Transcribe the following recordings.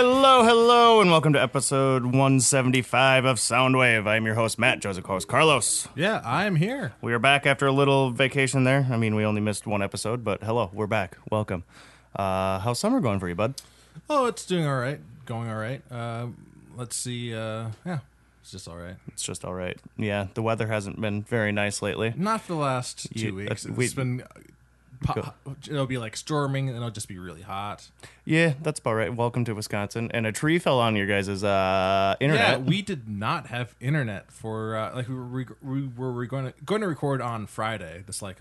Hello, hello, and welcome to episode 175 of Soundwave. I'm your host, Matt, Joseph host Carlos. Yeah, I'm here. We are back after a little vacation there. I mean, we only missed one episode, but hello, we're back. Welcome. Uh, how's summer going for you, bud? Oh, it's doing all right. Going all right. Uh, let's see. Uh, yeah, it's just all right. It's just all right. Yeah, the weather hasn't been very nice lately. Not for the last two You- weeks. uh, we- It's been. Po- it'll be like storming, and it'll just be really hot. Yeah, that's about right. Welcome to Wisconsin. And a tree fell on your guys' uh, internet. Yeah, we did not have internet for uh, like we were re- we were re- going to going to record on Friday. This like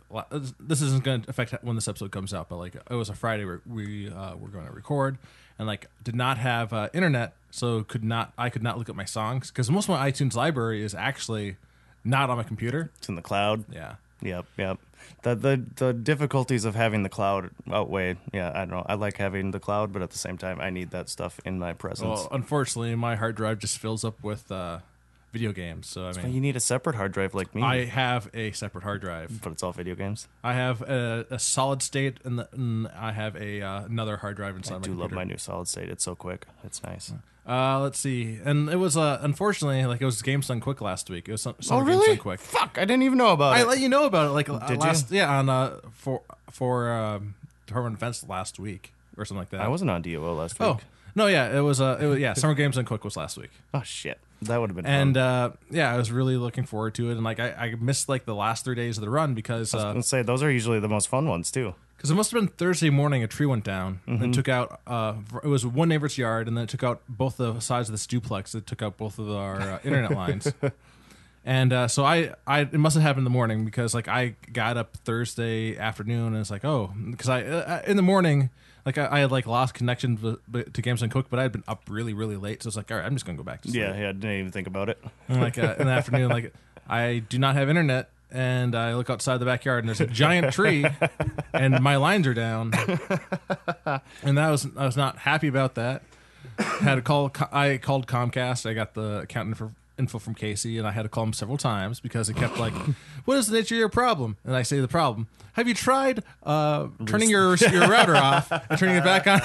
this isn't going to affect when this episode comes out, but like it was a Friday where we uh, were going to record and like did not have uh, internet, so could not I could not look at my songs because most of my iTunes library is actually not on my computer. it's in the cloud. Yeah. Yep, yep. The the the difficulties of having the cloud outweigh. Yeah, I don't know. I like having the cloud, but at the same time, I need that stuff in my presence. Well, unfortunately, my hard drive just fills up with uh, video games. So I mean, you need a separate hard drive like me. I have a separate hard drive. but it's all video games. I have a, a solid state, and, the, and I have a uh, another hard drive inside I my do love my new solid state. It's so quick. It's nice. Uh, let's see, and it was uh, unfortunately like it was Games Done Quick last week. It was some, Oh summer Games really? Done Quick. Fuck! I didn't even know about I it. I let you know about it like uh, Did you? last yeah on uh for for um, Department of Defense last week or something like that. I wasn't on DOO last week. oh no yeah it was uh it was, yeah Summer Games Done Quick was last week. Oh shit! That would have been And fun. uh, yeah, I was really looking forward to it, and like I, I missed like the last three days of the run because I was uh, gonna say those are usually the most fun ones too. Because it must have been Thursday morning, a tree went down Mm-hmm. and took out. Uh, it was one neighbor's yard, and then it took out both the sides of this duplex. It took out both of our uh, internet lines. And uh, so I, I, it must have happened in the morning because like I got up Thursday afternoon and it's like oh because I uh, in the morning like I, I had like lost connection to, to Games Done Quick but I had been up really really late so it's like all right I'm just gonna go back to sleep. Yeah, yeah. I didn't even think about it. And like uh, in the afternoon, like I do not have internet, and I look outside the backyard, and there's a giant tree, and my lines are down, and that was I was not happy about that. Had to call. I called Comcast. I got the account info, info from Casey, and I had to call him several times because it kept like, "What is the nature of your problem?" And I say the problem. Have you tried uh, turning your your router off and turning it back on?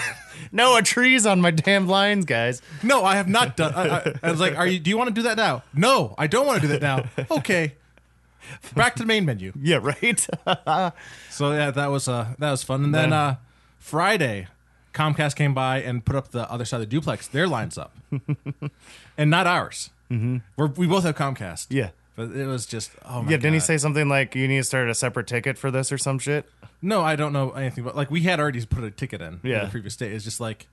No, a tree's on my damn lines, guys. No, I have not done. I, I, I was like, "Are you? Do you want to do that now?" No, I don't want to do that now. Okay, back to the main menu. Yeah, right. So yeah, that was uh that was fun. And then uh, Friday, Comcast came by and put up the other side of the duplex. Their lines up, and not ours. Mm-hmm. We're, we both have Comcast. yeah. but it was just oh my Yeah, didn't he God. say something like you need to start a separate ticket for this or some shit? No, I don't know anything. But like we had already put a ticket in. Yeah. the previous day. It's just like.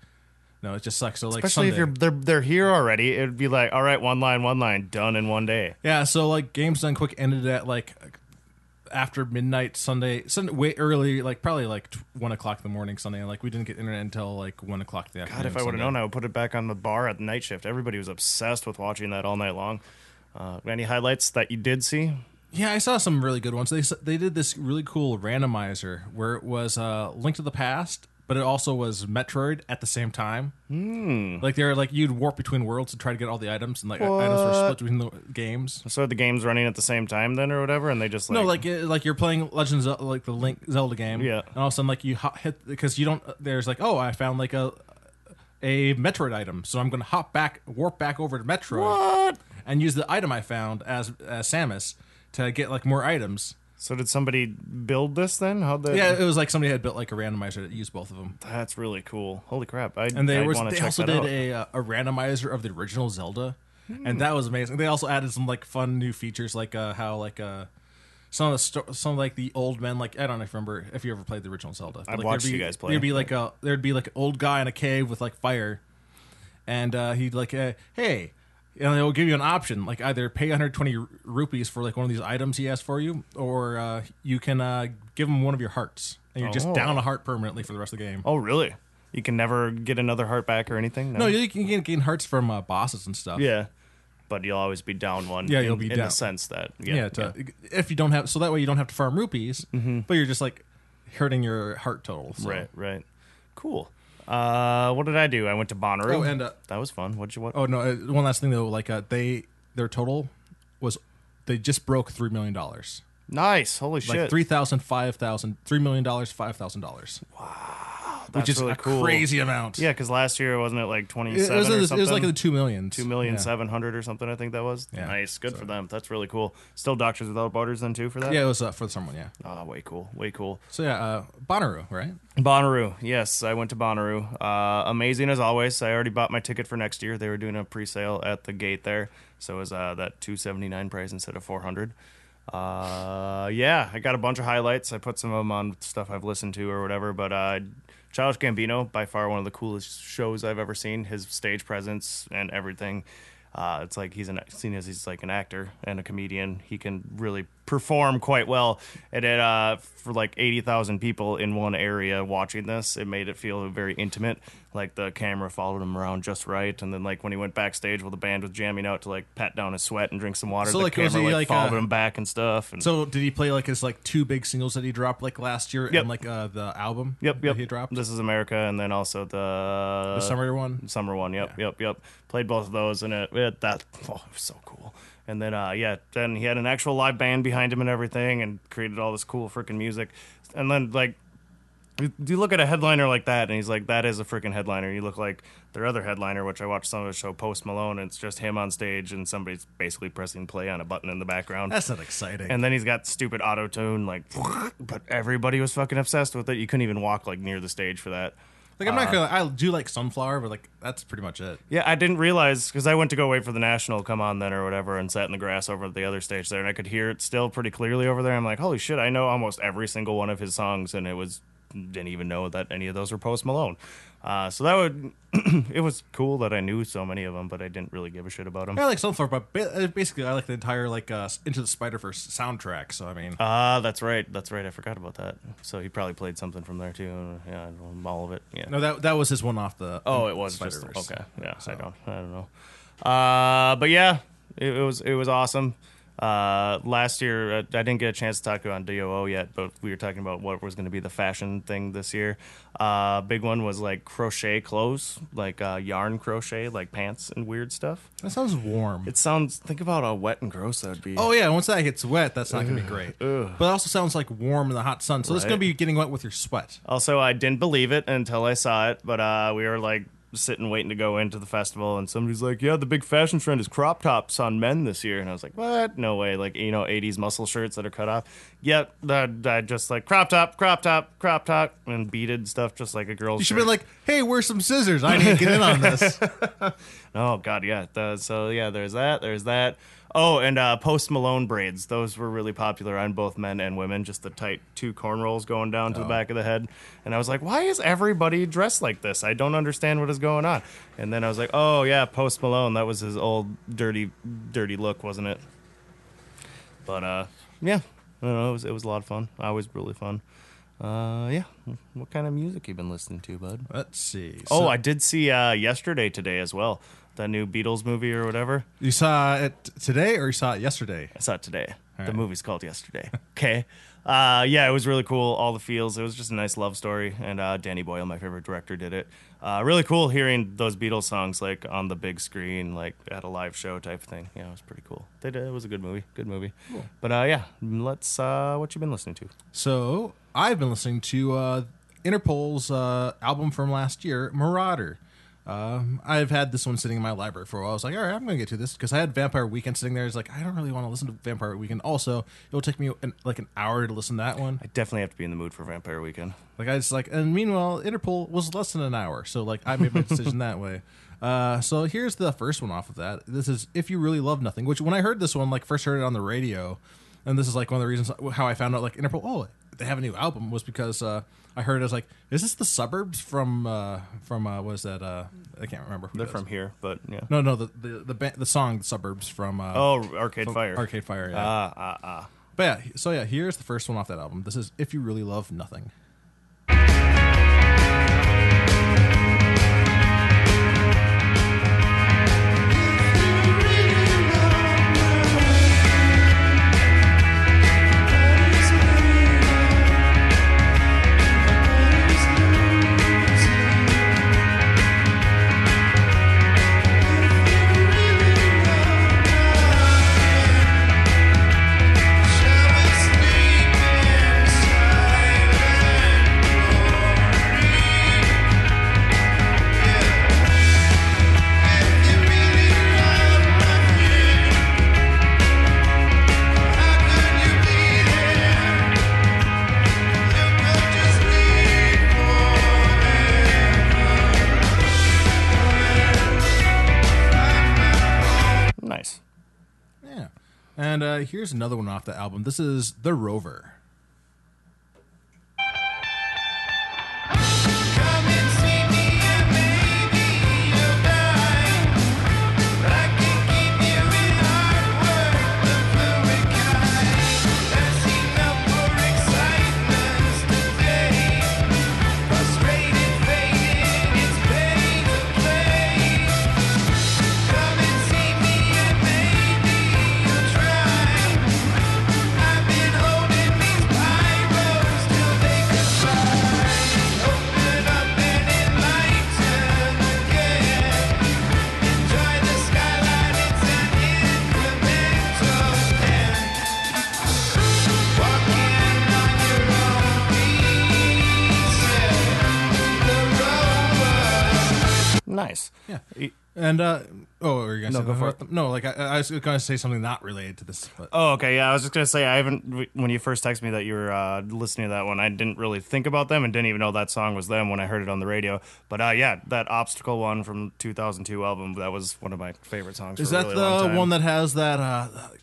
No, it just sucks. So like, Especially if you're they're they're here already, it'd be like, all right, one line, one line, done in one day. Yeah, so like games done quick ended at like after midnight Sunday, Sunday way early, like probably like t- one o'clock in the morning Sunday. Like we didn't get internet until like one o'clock the afternoon. God, if I would have known, I would put it back on the bar at the night shift. Everybody was obsessed with watching that all night long. Uh, any highlights that you did see? Yeah, I saw some really good ones. They they did this really cool randomizer where it was uh, Link to the Past, but it also was Metroid at the same time. Mm. Like they're like you'd warp between worlds to try to get all the items, and like items were split between the games. So the game's running at the same time then, or whatever, and they just like, no, like it- like you're playing Legends of, like the Link Zelda game. Yeah. and all of a sudden like you hit because you don't. There's like oh I found like a a Metroid item, so I'm going to hop back, warp back over to Metroid, what? and use the item I found as, as Samus to get like more items. So did somebody build this then? How the? Yeah, it was like somebody had built like a randomizer that used both of them, that's really cool. Holy crap! I and they they also did out. a uh, a randomizer of the original Zelda, and that was amazing. They also added some like fun new features, like uh, how like uh, some of the sto- some of, like the old men, like I don't know if you remember if you ever played the original Zelda. but, I've like, watched be, you guys play. There'd be like a there'd be like an old guy in a cave with like fire, and uh, he'd like uh, hey. And they'll give you an option, like either pay 120 rupees for like one of these items he has for you, or uh, you can uh, give him one of your hearts, and you're just Oh. down a heart permanently for the rest of the game. Oh, really? You can never get another heart back or anything? No, you can gain, gain hearts from uh, bosses and stuff. Yeah, but you'll always be down one. Yeah, in- you'll be in down. the sense that yeah, yeah. to, If you don't have, so that way you don't have to farm rupees, but you're just like hurting your heart total. so. right, right, cool. Uh, what did I do? I went to Bonnaroo. Oh, and uh, that was fun. What'd you what? oh no, uh, one last thing though, like uh, they their total was they just broke three million dollars, nice, holy shit. like three thousand, five thousand, three million dollars, five thousand dollars. that's which is really a cool. crazy amount. Yeah, because last year wasn't it like twenty seven? it, was, or the- it was like the two millions. Two million Yeah. seven hundred or something. I think that was. Yeah. Nice, good for them. That's really cool. Still Doctors Without Borders then too for that. Yeah, it was uh, for someone. Yeah. Oh, way cool, way cool. So yeah, uh, Bonnaroo, right? Bonnaroo, yes, I went to Bonnaroo. Uh, amazing as always. I already bought my ticket for next year. They were doing a pre-sale at the gate there, so it was uh, that two seventy nine price instead of four hundred. Uh, yeah, I got a bunch of highlights. I put some of them on stuff I've listened to or whatever. But uh, Childish Gambino, by far one of the coolest shows I've ever seen. His stage presence and everything. Uh, it's like he's an seen as he's like an actor and a comedian. He can really perform quite well. And it uh, for like eighty thousand people in one area watching this, it made it feel very intimate. Like the camera followed him around just right, and then like when he went backstage while the band was jamming out to like pat down his sweat and drink some water, So, the like, was camera he, like, like, followed uh, him back and stuff. And So did he play like his like two big singles that he dropped like last year Yep. and like uh, the album? Yep, that yep. He dropped This is America, and then also the the summer one. summer one. Yep, yep, yep. Played both of those, and it, it that oh, it was so cool. And then uh, yeah, then he had an actual live band behind him and everything, and created all this cool freaking music. And then like. You you look at a headliner like that, and he's like, "That is a freaking headliner." You look like their other headliner, which I watched some of the show, Post Malone. And it's just him on stage, and somebody's basically pressing play on a button in the background. That's not exciting. And then he's got stupid auto tune, like, but everybody was fucking obsessed with it. You couldn't even walk like near the stage for that. Like I'm not uh, gonna. I do like Sunflower, but like that's pretty much it. Yeah, I didn't realize because I went to go wait for the national come on then or whatever, and sat in the grass over at the other stage there, and I could hear it still pretty clearly over there. I'm like, holy shit, I know almost every single one of his songs, and it was didn't even know that any of those were Post Malone. Uh, so that would it was cool that I knew so many of them, but I didn't really give a shit about them. I like Sunflower, but ba- uh, basically I like the entire like uh, Into the Spider Verse soundtrack. So I mean, Ah, that's right, that's right. I forgot about that. So he probably played something from there too. Yeah, all of it. Yeah. no, that that was his one off the. Oh, it was just okay. Yeah, So- I don't, I don't know. Uh, but yeah, it, it was it was awesome. Uh, last year, uh, I didn't get a chance to talk on DOO yet, but we were talking about what was going to be the fashion thing this year. Uh, big one was like crochet clothes, like uh, yarn crochet, like pants and weird stuff. That sounds warm. It sounds. Think about how wet and gross that would be. Oh yeah, once that gets wet, that's not gonna be great. But it also sounds like warm in the hot sun, so it's Right. gonna be getting wet with your sweat. Also, I didn't believe it until I saw it, but uh, we were like sitting waiting to go into the festival, and somebody's like, "Yeah, the big fashion trend is crop tops on men this year," and I was like, "What? No way!" Like you know, '80s muscle shirts that are cut off. Yep, that I just like crop top, crop top, crop top, and beaded stuff, just like a girl's. You should shirt. be like, "Hey, where's some scissors? I need to get in on this." Oh God, yeah. So yeah, there's that. There's that. Oh, and uh, post Malone braids. Those were really popular on both men and women. Just the tight two cornrows going down to the back of the head. And I was like, why is everybody dressed like this? I don't understand what is going on. And then I was like, oh yeah, post Malone. That was his old dirty, dirty look, wasn't it? But uh, yeah, I don't know. It was it was a lot of fun. Always really fun. Uh, yeah. What kind of music you been listening to, bud? Let's see. Oh, I did see uh, yesterday today as well. That new Beatles movie or whatever. you saw it today or you saw it yesterday? I saw it today. the right. movie's called Yesterday. Okay. Uh, yeah, it was really cool. All the feels. It was just a nice love story. And uh, Danny Boyle, my favorite director, did it. Uh, really cool hearing those Beatles songs like on the big screen, like at a live show type thing. Yeah, it was pretty cool. They did, it was a good movie. Good movie. But uh, yeah, let's. Uh, what you been listening to? So I've been listening to uh, Interpol's uh, album from last year, Marauder. Um, I've had this one sitting in my library for a while. I was like, all right, I'm going to get to this because I had Vampire Weekend sitting there. It's like, I don't really want to listen to Vampire Weekend. Also, it'll take me an, like an hour to listen to that one. I definitely have to be in the mood for Vampire Weekend. Like I just like, and meanwhile, Interpol was less than an hour, so like I made my decision that way. Uh, so here's the first one off of that. This is "If You Really Love Nothing," which when I heard this one, like first heard it on the radio, and this is like one of the reasons how I found out like Interpol. Oh, they have a new album was because uh, I heard it was like, is this the suburbs from uh, from uh, what is that? Uh, I can't remember. Who They're from here, but yeah. No, no, the the the, ba- the song "Suburbs" from uh, Oh, Arcade from Fire. Arcade Fire. Yeah. Ah, ah, ah. but yeah, so yeah, here's the first one off that album. This is "If You Really Love Nothing." Here's another one off the album. This is The Rover. Nice. Yeah. And uh, oh, were you gonna No, say go for them? No, like I, I was going to say something not related to this, but Oh, okay. Yeah, I was just gonna say I haven't. When you first texted me that you were uh, listening to that one, I didn't really think about them and didn't even know that song was them when I heard it on the radio. But uh, yeah, that obstacle one from 2002 album that was one of my favorite songs. is that really the one that has that?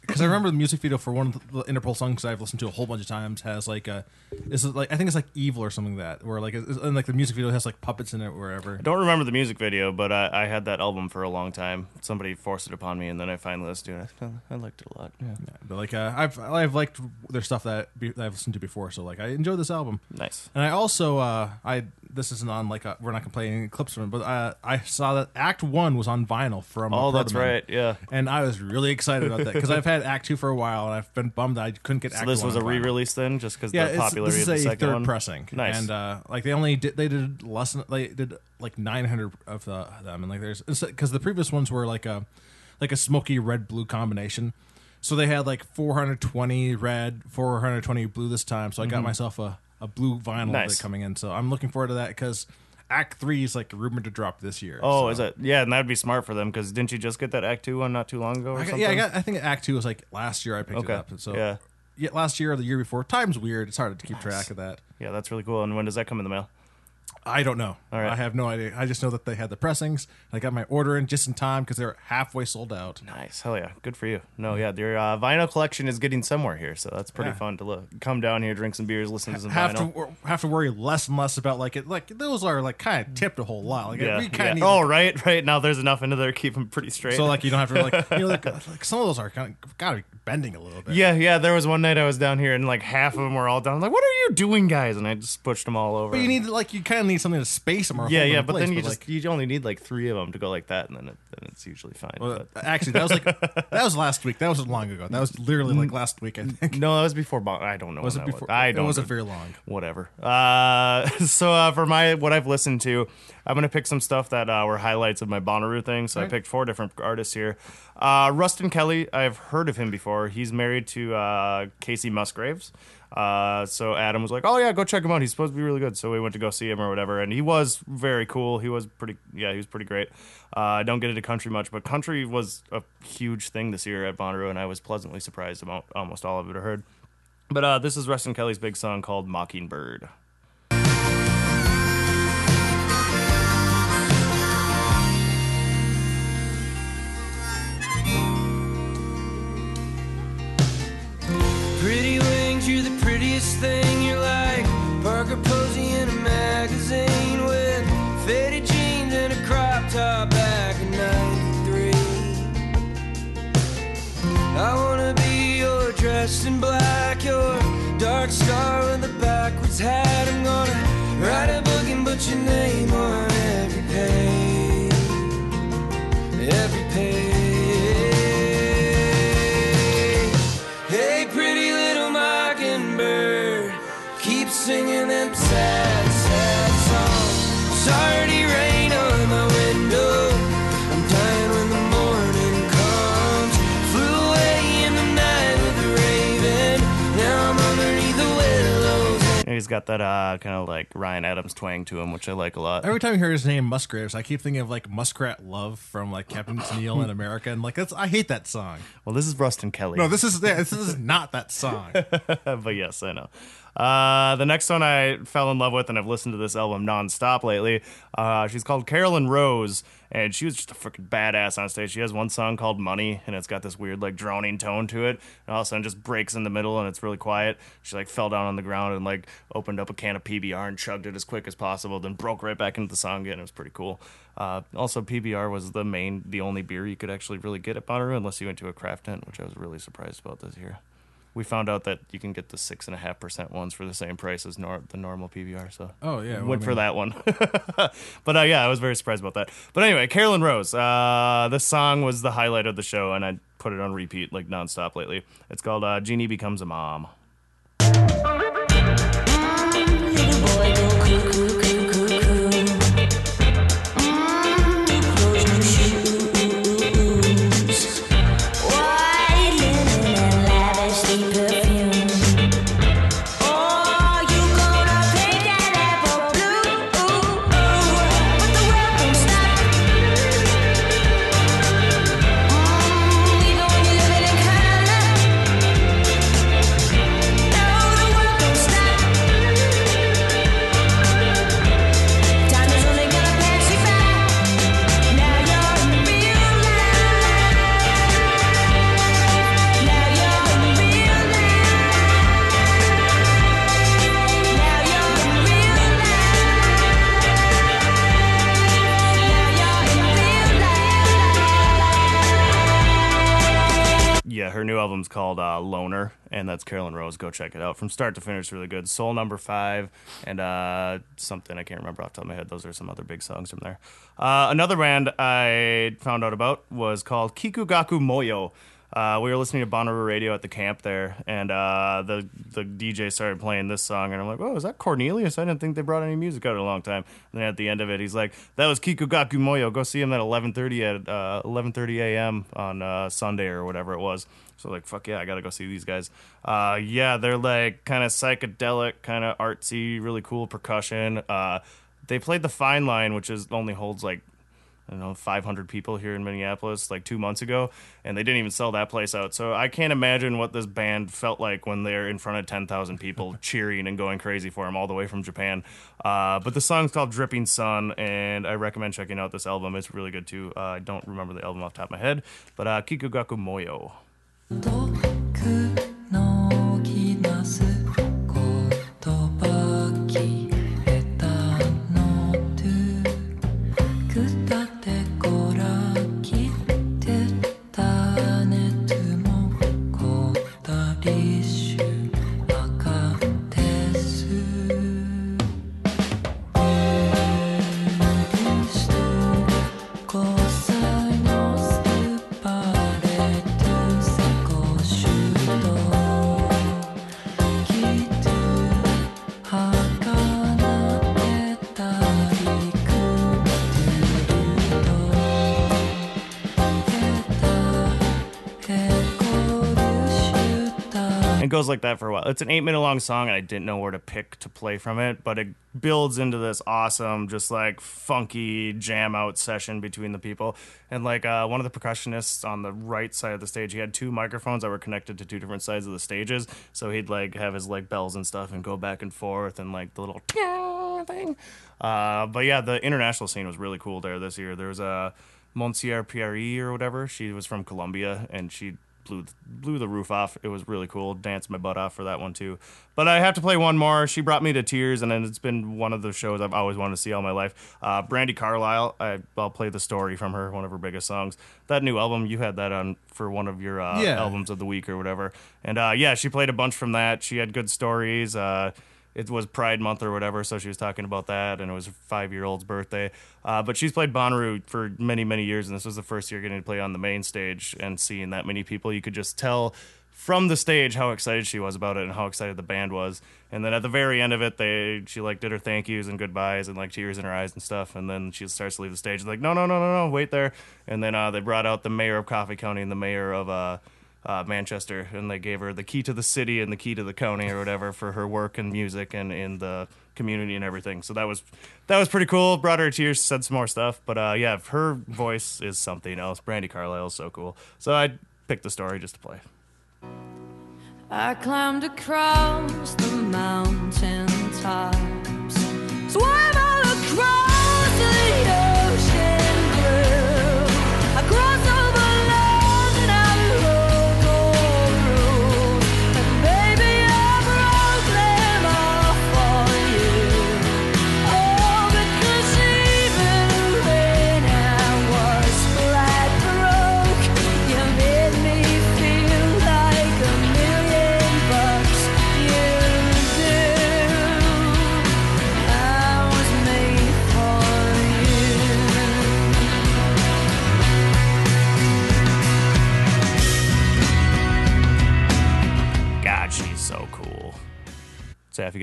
Because I remember the music video for one of the Interpol songs I've listened to a whole bunch of times has like a, is it like I think it's like Evil or something like that, where like and like the music video has like puppets in it, or wherever. I don't remember the music video, but I, I had that album for a long time. Somebody forced it upon me, and then I finally listened to it. I, I liked it a lot. Yeah, Yeah, but like uh, I've I've liked their stuff that, be, that I've listened to before, so like I enjoy this album. nice. And I also, uh, I this isn't on like a, we're not complaining clips from it, but uh, I saw that Act One was on vinyl from. uh, Oh, that's right. Yeah. And I was really excited about that because I've had Act Two for a while, and I've been bummed that I couldn't get So Act this was a vinyl. re-release then, just because Yeah, the it's, popularity this is of a the second third one. pressing. Nice. And uh, like they only did they did less they did like 900 of the, them, and like there's because the previous ones were like a like a smoky red blue combination. So they had like 420 red, 420 blue this time. So I got myself a, a blue vinyl Mm-hmm. Nice. coming in. So I'm looking forward to that because Act Three is like rumored to drop this year. Oh, so. is it? Yeah, and that'd be smart for them because didn't you just get that Act Two one not too long ago or I got, something? yeah, I got. I think Act Two was like last year. I picked Okay. it up. So Yeah. yeah, last year or the year before. Time's weird. It's hard to keep track of that. Yeah, that's really cool. And when does that come in the mail? I don't know. All right. I have no idea. I just know that they had the pressings. I got my order in just in time because they're halfway sold out. Nice, hell yeah, good for you. No, yeah, their uh, vinyl collection is getting somewhere here, so that's pretty Yeah. fun to look. Come down here, drink some beers, listen to some Have vinyl. to have to worry less and less about like it. Like those are like kind of tipped a whole lot. Like yeah, we yeah. kind of Oh, right, right. Now there's enough into there, keep them pretty straight. so like you don't have to like you know like, like some of those are kind of gotta be bending a little bit. yeah, yeah. There was one night I was down here, and like half of them were all down. I'm like, what are you doing, guys? And I just pushed them all over. But you need like you kind of need something to space them or yeah, yeah. But place, then you just like, you only need like three of them to go like that, and then it, then it's usually fine. well, but- actually that was like that was last week. That was long ago. That was literally like last week. I think. no, that was before. Bon- I don't know. Was it before? I don't. It wasn't very long. whatever. Uh, so uh, for my what I've listened to, I'm gonna pick some stuff that uh, were highlights of my Bonnaroo thing. So I picked four different artists here. Uh, Ruston Kelly, I've heard of him before. He's married to uh, Kacey Musgraves. Uh, so Adam was like, "Oh yeah, go check him out. He's supposed to be really good." So we went to go see him or whatever, and he was very cool. He was pretty, yeah, he was pretty great. Uh, I don't get into country much, but country was a huge thing this year at Bonnaroo, and I was pleasantly surprised about almost all of it I heard. But uh, this is Ruston Kelly's big song called Mockingbird. Pretty you're the prettiest thing. You're like Parker Posey in a magazine with faded jeans and a crop top back in '93. I wanna be your dressed in black, your dark star with a backwards hat. I'm gonna write a book and put your name on every page, every page. He's got that uh, kind of like Ryan Adams twang to him, which I like a lot. Every time you hear his name, Musgraves, I keep thinking of like Muskrat Love from like Captain Tennille in America, and like that's I hate that song. Well, this is Ruston Kelly. No, this is this is not that song. but yes, I know. Uh, the next one I fell in love with, and I've listened to this album nonstop lately. Uh, she's called Carolyn Rose, and she was just a freaking badass on stage. She has one song called Money, and it's got this weird, like, droning tone to it, and all of a sudden just breaks in the middle, and it's really quiet. She, like, fell down on the ground and, like, opened up a can of PBR and chugged it as quick as possible, then broke right back into the song again. It was pretty cool. Uh, also, PBR was the main, the only beer you could actually really get at Bonnaroo, unless you went to a craft tent, which I was really surprised about this year we found out that you can get the six and a half percent ones for the same price as nor- the normal PBR. So Oh, yeah, went for mean- that one. but uh, yeah, I was very surprised about that. But anyway, Caroline Rose. Uh, this song was the highlight of the show, and I put it on repeat like nonstop lately. It's called uh, "Jeannie Becomes a Mom." And that's Caroline Rose. Go check it out from start to finish. Really good. Soul Number Five and uh, something I can't remember off the top of my head. Those are some other big songs from there. Uh, another band I found out about was called Kikugaku Moyo. Uh, we were listening to Bonnaroo Radio at the camp there, and uh, the the DJ started playing this song, and I'm like, "Oh, is that Cornelius? I didn't think they brought any music out in a long time." And then at the end of it, he's like, "That was Kikugaku Moyo. Go see him at 11:30 at uh, 11:30 a.m. on uh, Sunday or whatever it was." So like, fuck yeah, I gotta go see these guys. Uh, yeah, they're like kind of psychedelic, kind of artsy, really cool percussion. Uh, they played the Fine Line, which is only holds like I don't know, 500 people here in Minneapolis like two months ago, and they didn't even sell that place out. So I can't imagine what this band felt like when they're in front of 10,000 people cheering and going crazy for them all the way from Japan. Uh, but the song's called Dripping Sun, and I recommend checking out this album. It's really good too. Uh, I don't remember the album off the top of my head, but uh, Kikugaku Moyo. 多。Like that for a while. It's an eight minute long song, and I didn't know where to pick to play from it, but it builds into this awesome, just like funky jam out session between the people. And like uh, one of the percussionists on the right side of the stage, he had two microphones that were connected to two different sides of the stages. So he'd like have his like bells and stuff and go back and forth and like the little thing. Uh, but yeah, the international scene was really cool there this year. There was a Monsieur Periné or whatever. She was from Colombia and she blew blew the roof off. It was really cool. Danced my butt off for that one too. But I have to play one more. She brought me to tears, and then it's been one of the shows I've always wanted to see all my life. Uh, Brandi Carlile. I, I'll play the story from her, one of her biggest songs. That new album, you had that on for one of your uh, Yeah. albums of the week or whatever. And uh, yeah, she played a bunch from that. She had good stories. It was Pride Month or whatever, so she was talking about that, and it was her five year old's birthday. Uh, but she's played Bonnaroo for many, many years, and this was the first year getting to play on the main stage and seeing that many people. You could just tell from the stage how excited she was about it and how excited the band was. And then at the very end of it, they she like did her thank yous and goodbyes and like tears in her eyes and stuff. And then she starts to leave the stage, like no, no, no, no, no, wait there. And then uh, they brought out the mayor of Coffee County and the mayor of. Uh, uh, Manchester, and they gave her the key to the city and the key to the county or whatever for her work and music and in the community and everything. So that was that was pretty cool. Brought her to tears, said some more stuff, but uh, yeah, her voice is something else. Brandi Carlile is so cool. So I picked the story just to play. I climbed across the mountain tops, swam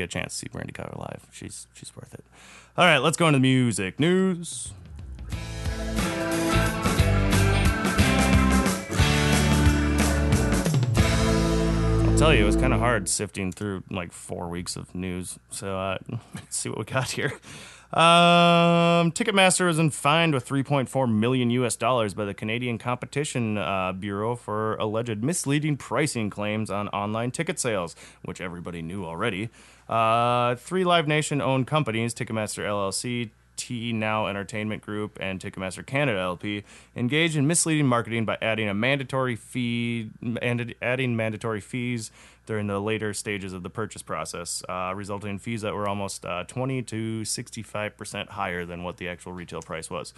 get a chance to see Brandy Carter live, she's she's worth it. All right, let's go into the music news. I'll tell you, it was kind of hard sifting through like four weeks of news. So uh, let's see what we got here. Um, Ticketmaster was fined with 3.4 million U.S. dollars by the Canadian Competition uh, Bureau for alleged misleading pricing claims on online ticket sales, which everybody knew already. Uh, three Live Nation-owned companies, Ticketmaster LLC, TNOW Entertainment Group and Ticketmaster Canada LP engage in misleading marketing by adding a mandatory fee adding mandatory fees during the later stages of the purchase process, uh, resulting in fees that were almost uh, 20 to 65 percent higher than what the actual retail price was.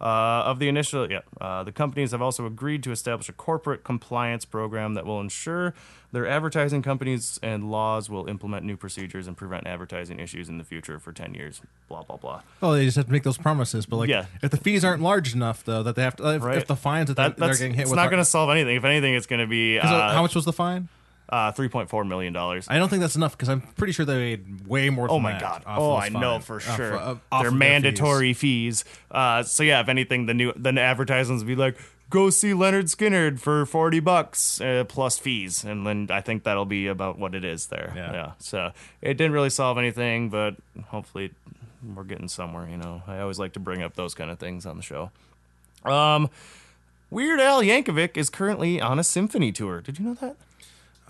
Uh, of the initial, yeah, uh, the companies have also agreed to establish a corporate compliance program that will ensure their advertising companies and laws will implement new procedures and prevent advertising issues in the future for 10 years. Blah blah blah. Oh, they just have to make those promises. But like, Yeah. if the fees aren't large enough, though, that they have to, if, Right. if the fines that, That, they, they're getting hit it's with, not going to solve anything. If anything, it's going to be uh, how much was the fine? Uh, 3.4 million dollars. I don't think that's enough because I'm pretty sure they made way more. Oh my god! Oh, I know fines. for Off- sure. of- off They're of their mandatory fees. Uh, so yeah, if anything, the new the advertisements would be like, "Go see Lynyrd Skynyrd for forty bucks uh, plus fees," and then I think that'll be about what it is there. Yeah. So it didn't really solve anything, but hopefully we're getting somewhere. You know, I always like to bring up those kind of things on the show. Um, Weird Al Yankovic is currently on a symphony tour. Did you know that?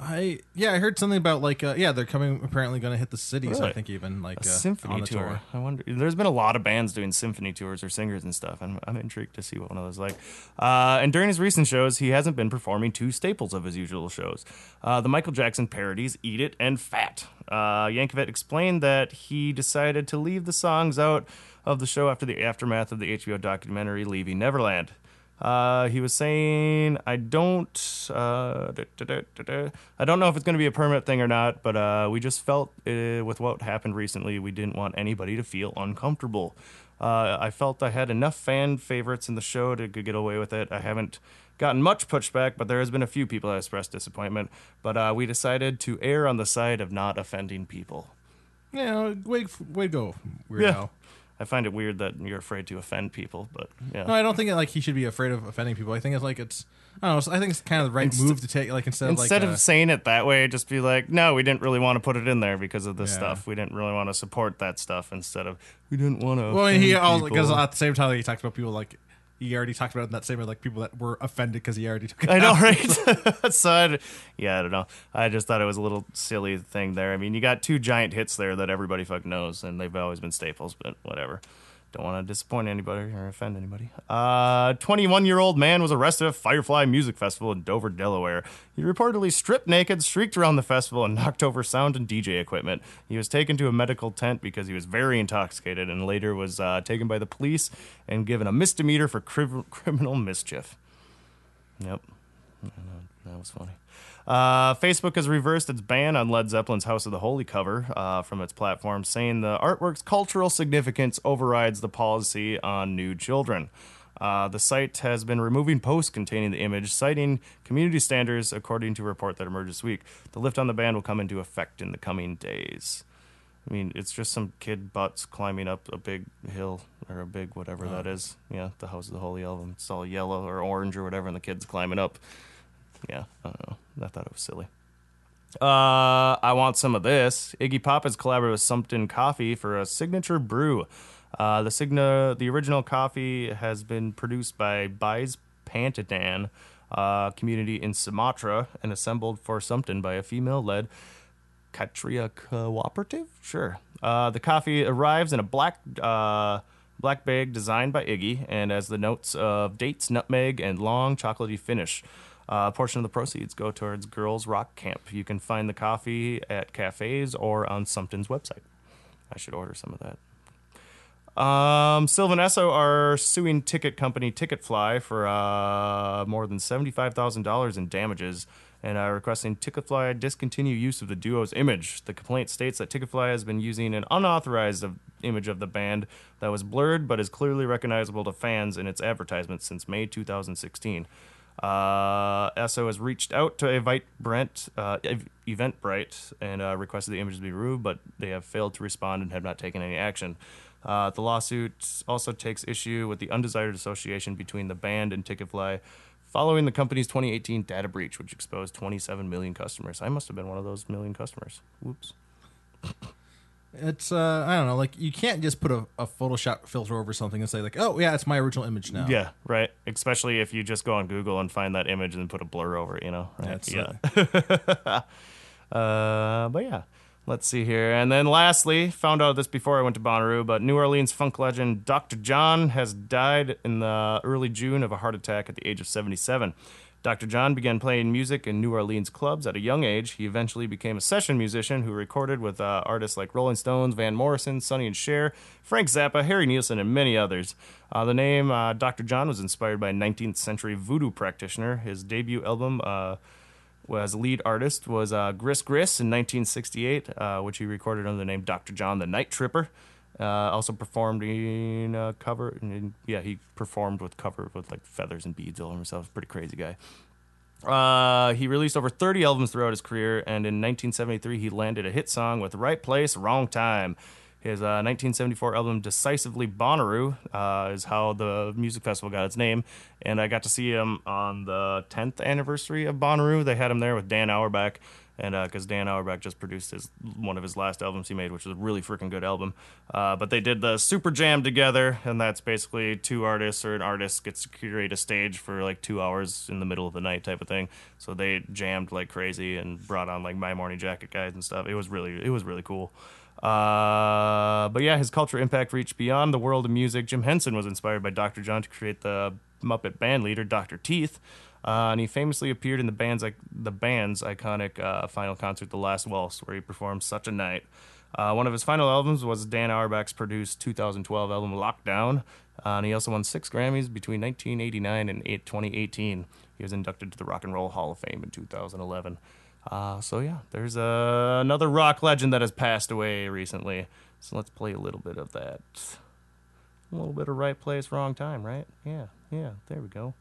I yeah, I heard something about like uh, yeah, they're coming apparently going to hit the cities. I think even like a uh, symphony tour. tour. I wonder. There's been a lot of bands doing symphony tours or singers and stuff, and I'm intrigued to see what one of those is like. Uh, and during his recent shows, he hasn't been performing two staples of his usual shows: uh, the Michael Jackson parodies "Eat It" and "Fat." Uh, Yankovic explained that he decided to leave the songs out of the show after the aftermath of the HBO documentary "Leaving Neverland." Uh, he was saying, "I don't, uh, da, da, da. I don't know if it's going to be a permanent thing or not, but uh, we just felt uh, with what happened recently, we didn't want anybody to feel uncomfortable. Uh, I felt I had enough fan favorites in the show to get away with it. I haven't gotten much pushback, but there has been a few people that expressed disappointment. But uh, we decided to err on the side of not offending people. Yeah, way way to go, Weird Yeah. I find it weird that you're afraid to offend people, but yeah." No, I don't think like he should be afraid of offending people. I think it's like it's I don't know. I think it's kind of the right Inst- move to take. Like instead, Instead of like of uh, saying it that way, just be like, no, we didn't really want to put it in there because of this Yeah. stuff. We didn't really want to support that stuff. Instead of, we didn't want to. well, he also because at the same time he talked about people like he already talked about it in that same way, like people that were offended because he already took it. I know, out. right? so, I, yeah, I don't know. I just thought it was a little silly thing there. I mean, you got two giant hits there that everybody fucking knows, and they've always been staples, but whatever. Don't want to disappoint anybody or offend anybody. Uh, 21 year old man was arrested at Firefly Music Festival in Dover, Delaware. He reportedly stripped naked, streaked around the festival, and knocked over sound and DJ equipment. He was taken to a medical tent because he was very intoxicated and later was uh, taken by the police and given a misdemeanor for criv- criminal mischief. Yep. That was funny. Uh, Facebook has reversed its ban on Led Zeppelin's House of the Holy cover uh, from its platform, saying the artwork's cultural significance overrides the policy on nude children. Uh, the site has been removing posts containing the image, citing community standards, according to a report that emerged this week. The lift on the ban will come into effect in the coming days. I mean, it's just some kid butts climbing up a big hill or a big whatever that is. Yeah, the House of the Holy Album. It's all yellow or orange or whatever, and the kid's climbing up. Yeah, I don't know. I thought it was silly. Uh, I want some of this. Iggy Pop has collaborated with Stumptown Coffee for a signature brew. Uh, the signa, the original coffee has been produced by Buys Pantadan. uh, community in Sumatra and assembled for something by a female-led Ketiara Cooperative? Sure. Uh, the coffee arrives in a black uh, black bag designed by Iggy and has the notes of dates, nutmeg, and long chocolatey finish. Uh, a portion of the proceeds go towards Girls Rock Camp. You can find the coffee at cafes or on Stumptown's website. I should order some of that. Um, Sylvan Esso are suing ticket company Ticketfly for uh, more than $75,000 in damages and are requesting Ticketfly discontinue use of the duo's image. The complaint states that Ticketfly has been using an unauthorized image of the band that was blurred but is clearly recognizable to fans in its advertisements since May 2016. Uh, Esso has reached out to Evite Brent, uh, Eventbrite and uh, requested the images be removed, but they have failed to respond and have not taken any action. Uh, the lawsuit also takes issue with the undesired association between the band and Ticketfly following the company's 2018 data breach, which exposed 27 million customers. I must have been one of those million customers. Whoops. It's uh, I don't know, like you can't just put a, a Photoshop filter over something and say like, oh yeah, it's my original image now. Yeah, right. Especially if you just go on Google and find that image and put a blur over it, you know? Right? That's, yeah. Uh, but yeah, let's see here. And then lastly, found out this before I went to Bonnaroo, but New Orleans funk legend Dr. John has died in the early June of a heart attack at the age of 77. Dr. John began playing music in New Orleans clubs at a young age. He eventually became a session musician who recorded with uh, artists like Rolling Stones, Van Morrison, Sonny and Cher, Frank Zappa, Harry Nilsson, and many others. Uh, the name uh, Dr. John was inspired by a 19th century voodoo practitioner. His debut album, uh, was lead artist was uh, Gris Gris in 1968, uh, which he recorded under the name Dr. John the Night Tripper. Uh, also performed in a cover. In, yeah, he performed with cover with like feathers and beads all over himself. Pretty crazy guy. Uh, he released over 30 albums throughout his career, and in 1973 he landed a hit song with "Right Place, Wrong Time." His uh, 1974 album "Desitively Bonnaroo" uh, is how the music festival got its name, and I got to see him on the 10th anniversary of Bonnaroo. They had him there with Dan Auerbach, and because Dan Auerbach just produced his one of his last albums he made, which was a really freaking good album. Uh, but they did the Super Jam together, and that's basically two artists or an artist gets to curate a stage for like two hours in the middle of the night type of thing. So they jammed like crazy and brought on like My Morning Jacket guys and stuff. It was really it was really cool. Uh, but yeah, his cultural impact reached beyond the world of music. Jim Henson was inspired by Dr. John to create the Muppet band leader, Dr. Teeth, uh, and he famously appeared in the band's the band's iconic uh, final concert, "The Last Waltz," where he performed "Such a Night." Uh, one of his final albums was Dan Auerbach's produced 2012 album "Locked Down," uh, and he also won six Grammys between 1989 and eight- 2018. He was inducted to the Rock and Roll Hall of Fame in 2011. Uh, so yeah, there's uh, another rock legend that has passed away recently. So let's play a little bit of that. A little bit of right place, wrong time, right? Yeah, yeah. There we go.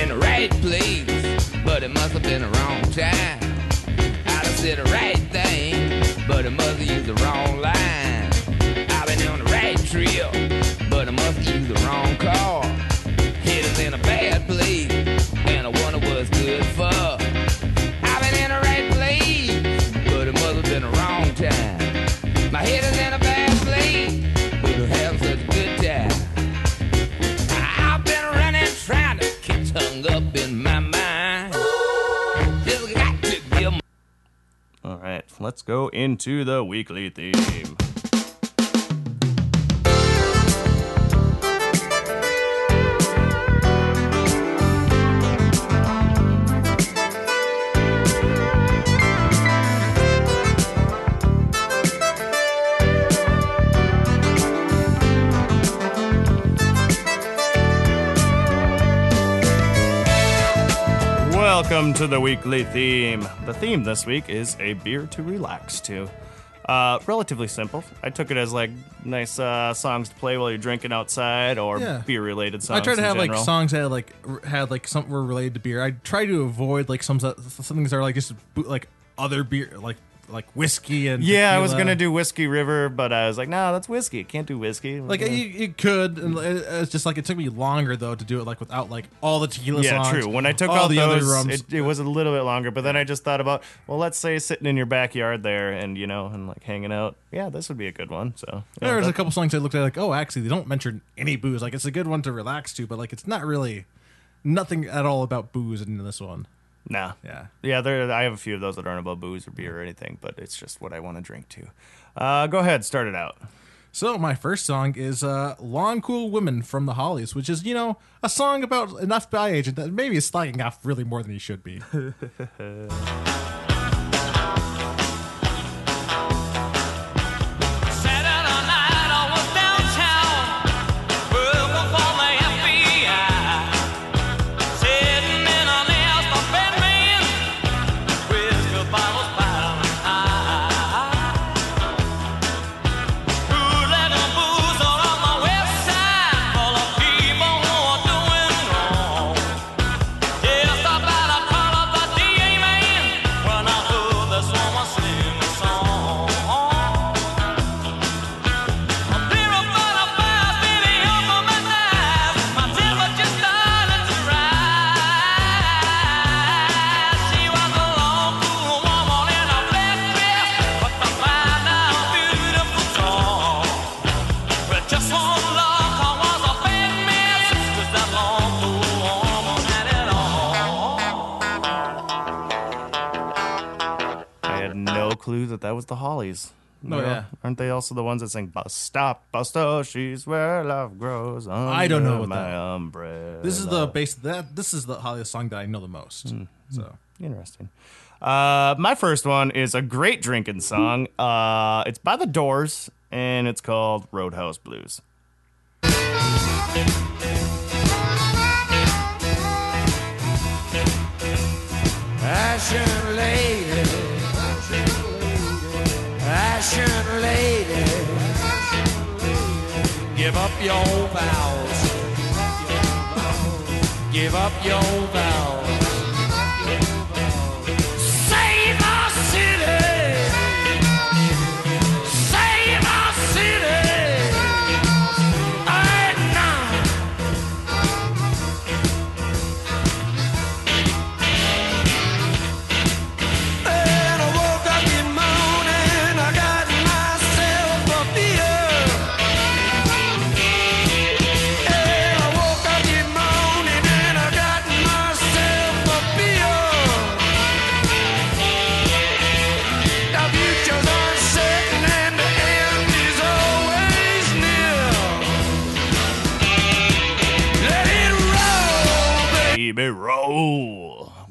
In the right place, but it must have been the wrong time. I'd have said the right thing, but it must have used the wrong line. I've been on the right trip, but I must have used the wrong car. Head is in a bad place, and I wonder what's good for. Let's go into the weekly theme. Welcome to the weekly theme. The theme this week is a beer to relax to. Uh, relatively simple. I took it as like nice uh, songs to play while you're drinking outside or Yeah. beer related songs. I try to in have like songs that like r- had like some were related to beer. I try to avoid like some some things that are like just bo- like other beer like like whiskey and Yeah, I was tequila. gonna do Whiskey River, but I was like, no, that's whiskey. Can't do whiskey. Like you, you could, and it- it's just like it took me longer though to do it like without like all the tequila yeah, songs. true. When I took all out the other those, rums, it, it was a little bit longer. But then I just thought about, well, let's say sitting in your backyard there, and you know, and like hanging out. Yeah, this would be a good one. So yeah, there was that- a couple songs I looked at like, oh, actually, they don't mention any booze. Like it's a good one to relax to, but like it's not really nothing at all about booze in this one. Nah. Yeah. Yeah, there. I have a few of those that aren't about booze or beer or anything, but it's just what I want to drink too. Uh, go ahead, start it out. So my first song is uh, "Long Cool Women" from the Hollies, which is you know a song about an FBI agent that maybe is slacking off really more than he should be. was the Hollies. No, They're- yeah. aren't they also the ones that sing "Bus Stop, Buster"? She's where love grows. I don't know under what my that- umbrella. This is the base that this is the Hollies song that I know the most. So Interesting. Uh, my first one is a great drinking song. Uh, it's by The Doors, and it's called Roadhouse Blues. Ashen lady, ashen lady, give up your vows, give up your vows.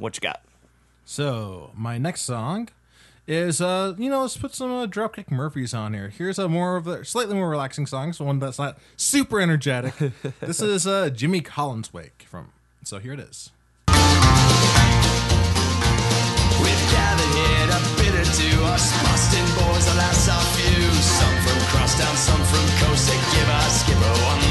What you got? So my next song is uh you know let's put some uh, Dropkick Murphys on here. Here's a more of a slightly more relaxing song, so one that's not super energetic. this is uh Jimmy Collins Wake from. So here it is. We've gathered here to bid adieu. Us Boston boys, the last of few. Some from crosstown, some from coast. To give our skipper one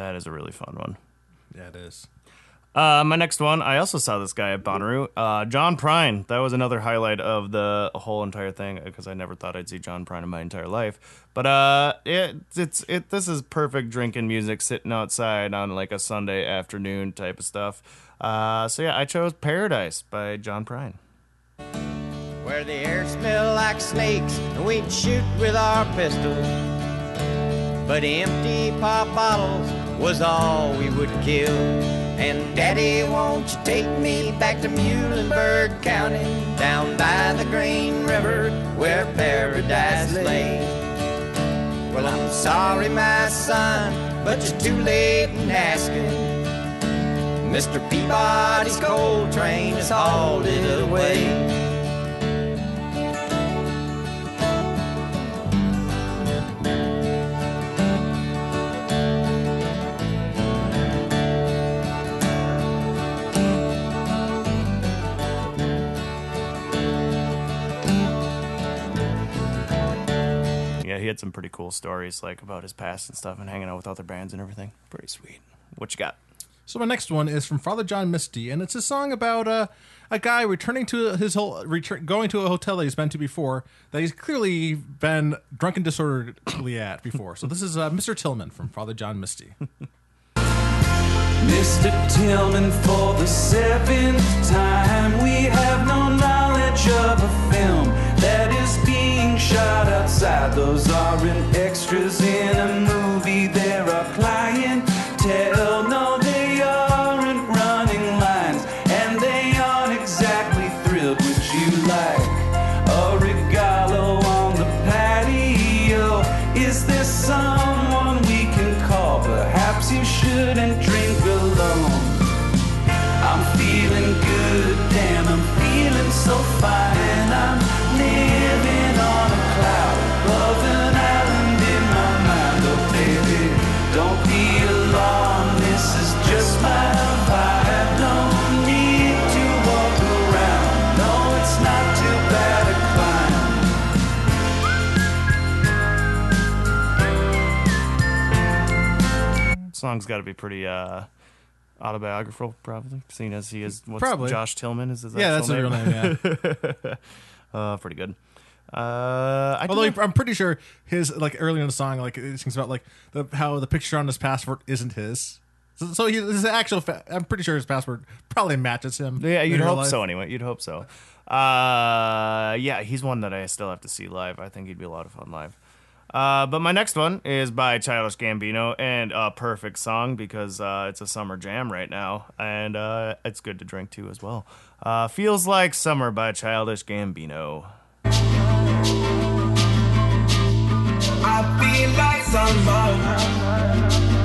That is a really fun one. Yeah, it is. Uh, my next one, I also saw this guy at Bonnaroo. Uh, John Prine. That was another highlight of the whole entire thing because I never thought I'd see John Prine in my entire life. But uh, it, it's it. This is perfect drinking music, sitting outside on like a Sunday afternoon type of stuff. Uh, so yeah, I chose Paradise by John Prine. where the air smelled like snakes and we'd shoot with our pistols. But empty pop bottles was all we would kill. And Daddy, won't you take me back to Muhlenberg County, down by the Green River where paradise lay? Well, I'm sorry, my son, but you're too late in asking. Mr. Peabody's coal train has hauled it away. Yeah, he had some pretty cool stories like about his past and stuff, and hanging out with other bands and everything. Pretty sweet. What you got? So my next one is from Father John Misty, and it's a song about uh, a guy returning to his whole return, going to a hotel that he's been to before that he's clearly been drunk and disorderly at before. So this is uh, Mr. Tillman from Father John Misty. Mr. Tillman, for the seventh time, we have no knowledge of a film that is being shot outside. Those aren't extras in a movie, they're a clientele. Song's got to be pretty uh, autobiographical, probably, seeing as he is what's Probably. Josh Tillman is his yeah, that's a real name. Yeah. Uh, pretty good. Uh, I Although he, I'm pretty sure his like early in the song, like it sings about like the how the picture on his passport isn't his. So, so he, his actual, fa- I'm pretty sure his passport probably matches him. Yeah, you'd hope life. so anyway. You'd hope so. Uh, yeah, he's one that I still have to see live. I think he'd be a lot of fun live. Uh, but my next one is by Childish Gambino and a perfect song because uh, it's a summer jam right now and uh, it's good to drink too as well. Uh, Feels Like Summer by Childish Gambino. I feel like summer.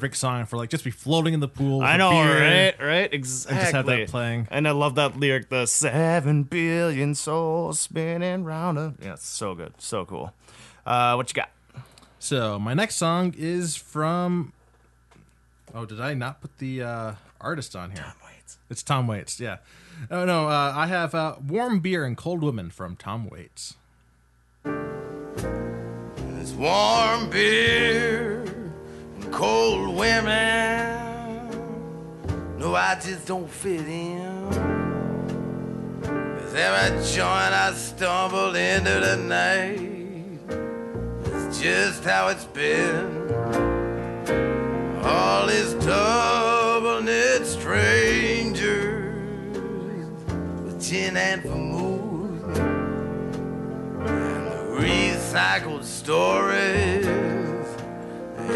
Perfect song for like just be floating in the pool. With I a know, beer. right? Right? Exactly. Just have that playing. And I love that lyric, the seven billion souls spinning round a. Yeah, it's so good. So cool. Uh, what you got? So my next song is from. Oh, did I not put the uh, artist on here? Tom Waits. It's Tom Waits. Yeah. Oh no, uh, I have uh, "Warm Beer and Cold Women" from Tom Waits. It's warm beer and cold women. No, I just don't fit in. Cause every joint I stumble into tonight is just how it's been. All these double knit strangers with gin and vermouth and the recycled stories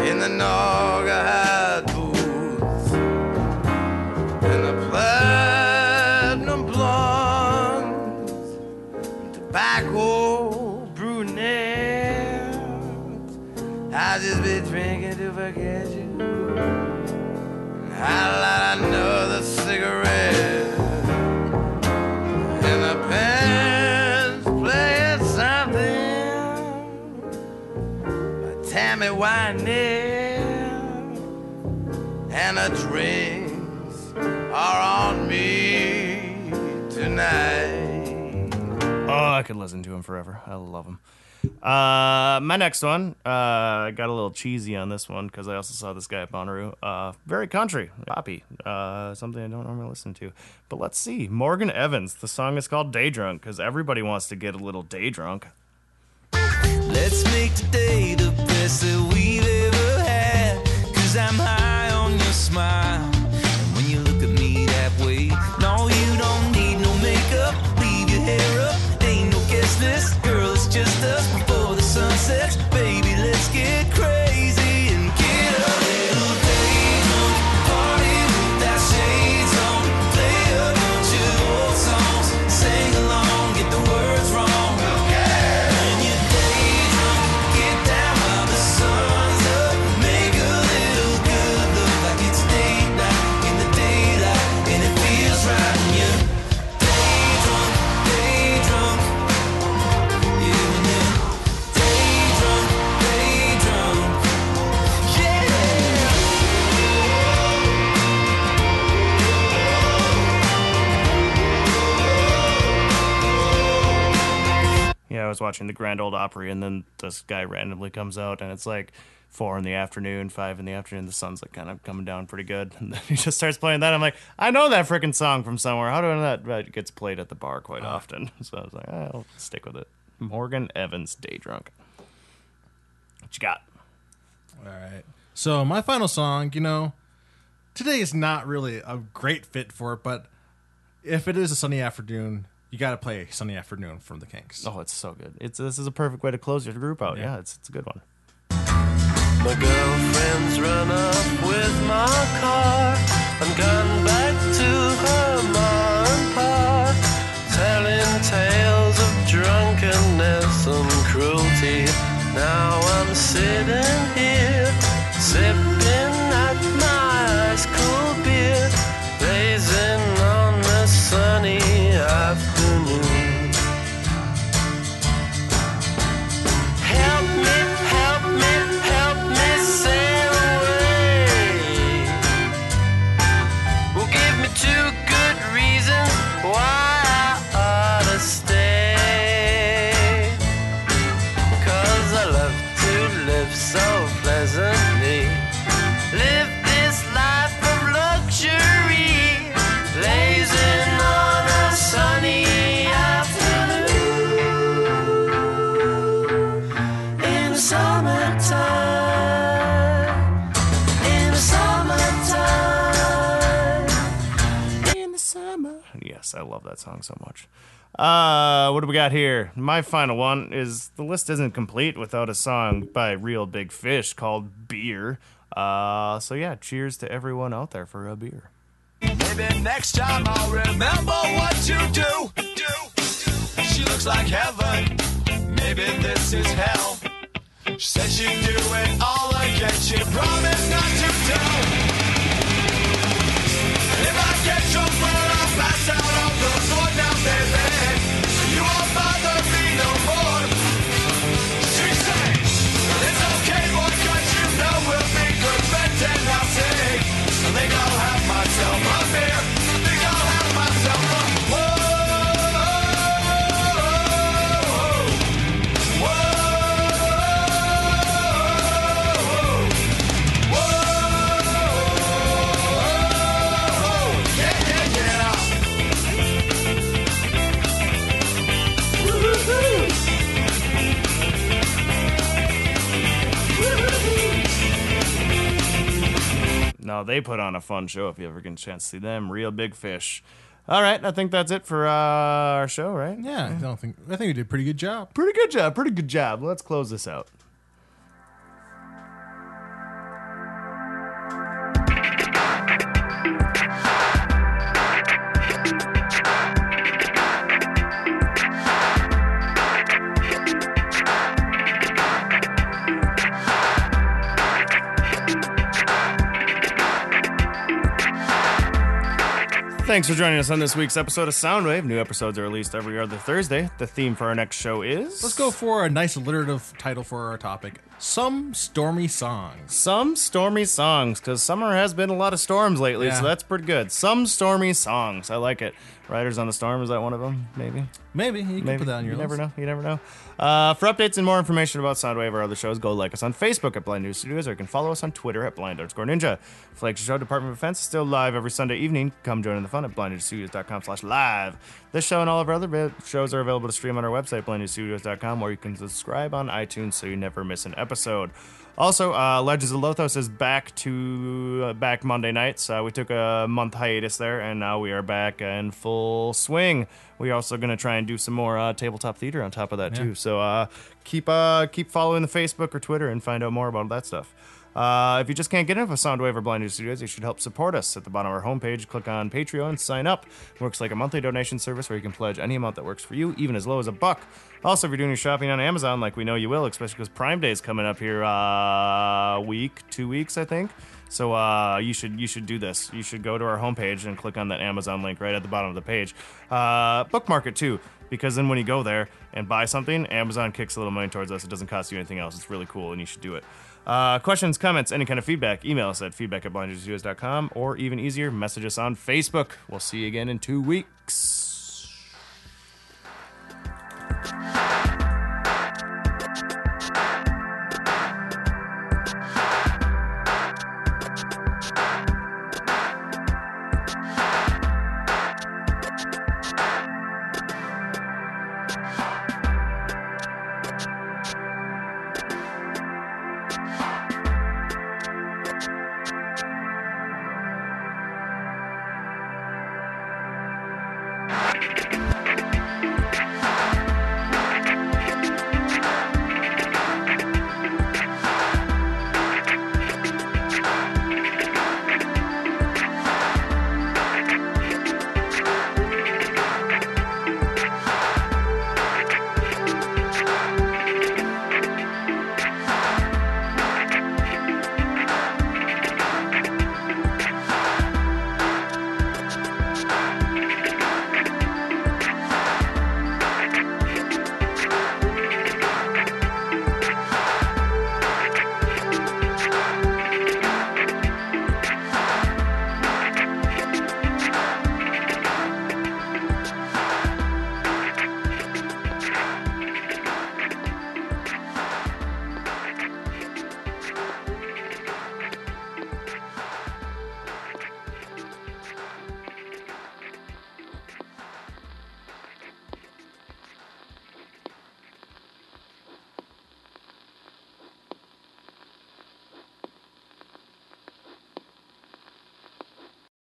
in the Naugahyde whining, and the drinks are on me tonight. Oh, I could listen to him forever. I love him. Uh, my next one, uh, I got a little cheesy on this one because I also saw this guy at Bonnaroo. Uh, very country, poppy, uh, something I don't normally listen to. But let's see, Morgan Evans. The song is called "Day Drunk" because everybody wants to get a little day drunk. Let's make today the was watching the Grand Ole Opry, and then this guy randomly comes out, and it's like four in the afternoon, five in the afternoon. The sun's like kind of coming down pretty good, and then he just starts playing that. I'm like, I know that freaking song from somewhere. How do I know that? But it gets played at the bar quite often, so I was like, "Ah, I'll stick with it. Morgan Evans, Day Drunk. What you got? All right. So my final song, you know, today is not really a great fit for it, but if it is a sunny afternoon, you got to play "Sunny Afternoon" from the Kinks. Oh, it's so good. It's this is a perfect way to close your group out. Yeah, it's it's a good one. My girlfriend's run up with my car and gone back to her mom and pa, telling tales of drunkenness and cruelty. Now I'm sitting here, sipping song so much. Uh, what do we got here? My final one is the list isn't complete without a song by Reel Big Fish called Beer. Uh, so yeah, cheers to everyone out there for a beer. Maybe next time I'll remember what you do. do. She looks like heaven. Maybe this is hell. She said she'd do it all again. She promised put on a fun show if you ever get a chance to see them. Reel Big Fish. All right, I think that's it for uh, our show, right? Yeah, I don't think I think we did a pretty good job. Pretty good job. Pretty good job. Let's close this out. Thanks for joining us on this week's episode of Soundwave. New episodes are released every other Thursday. The theme for our next show is Let's go for a nice alliterative title for our topic: Some stormy songs. Some stormy songs, because summer has been a lot of storms lately, Yeah. so that's pretty good. Some stormy songs. I like it. Riders on the Storm, is that one of them? Maybe. Maybe you can Maybe. put that on your you list. never know. You never know. Uh, for updates and more information about Soundwave or other shows, go like us on Facebook at Blind News Studios, or you can follow us on Twitter at Blind underscore Ninja. Flagship Show Department of Defense is still live every Sunday evening. Come join in the fun at blindnewsstudios.com slash live. This show and all of our other shows are available to stream on our website, blindnewsstudios.com, or you can subscribe on iTunes so you never miss an episode. Also, uh, Legends of Lothos is back to uh, back Monday nights. Uh, we took a month hiatus there, and now we are back in full swing. We're also going to try and do some more uh, tabletop theater on top of that too. So uh, keep uh, keep following the Facebook or Twitter and find out more about that stuff. Uh, if you just can't get enough of Soundwave or Blind News Studios, you should help support us. At the bottom of our homepage, click on Patreon sign up. Works like a monthly donation service where you can pledge any amount that works for you, even as low as a buck. Also, if you're doing your shopping on Amazon, like we know you will, especially because Prime Day is coming up here uh, week, two weeks, I think. So uh, you should you should do this. You should go to our homepage and click on that Amazon link right at the bottom of the page. Uh, bookmark it too, because then when you go there and buy something, Amazon kicks a little money towards us. It doesn't cost you anything else. It's really cool, and you should do it. Uh, questions, comments, any kind of feedback, email us at feedback at blindnewsstudios.com or even easier, message us on Facebook. We'll see you again in two weeks.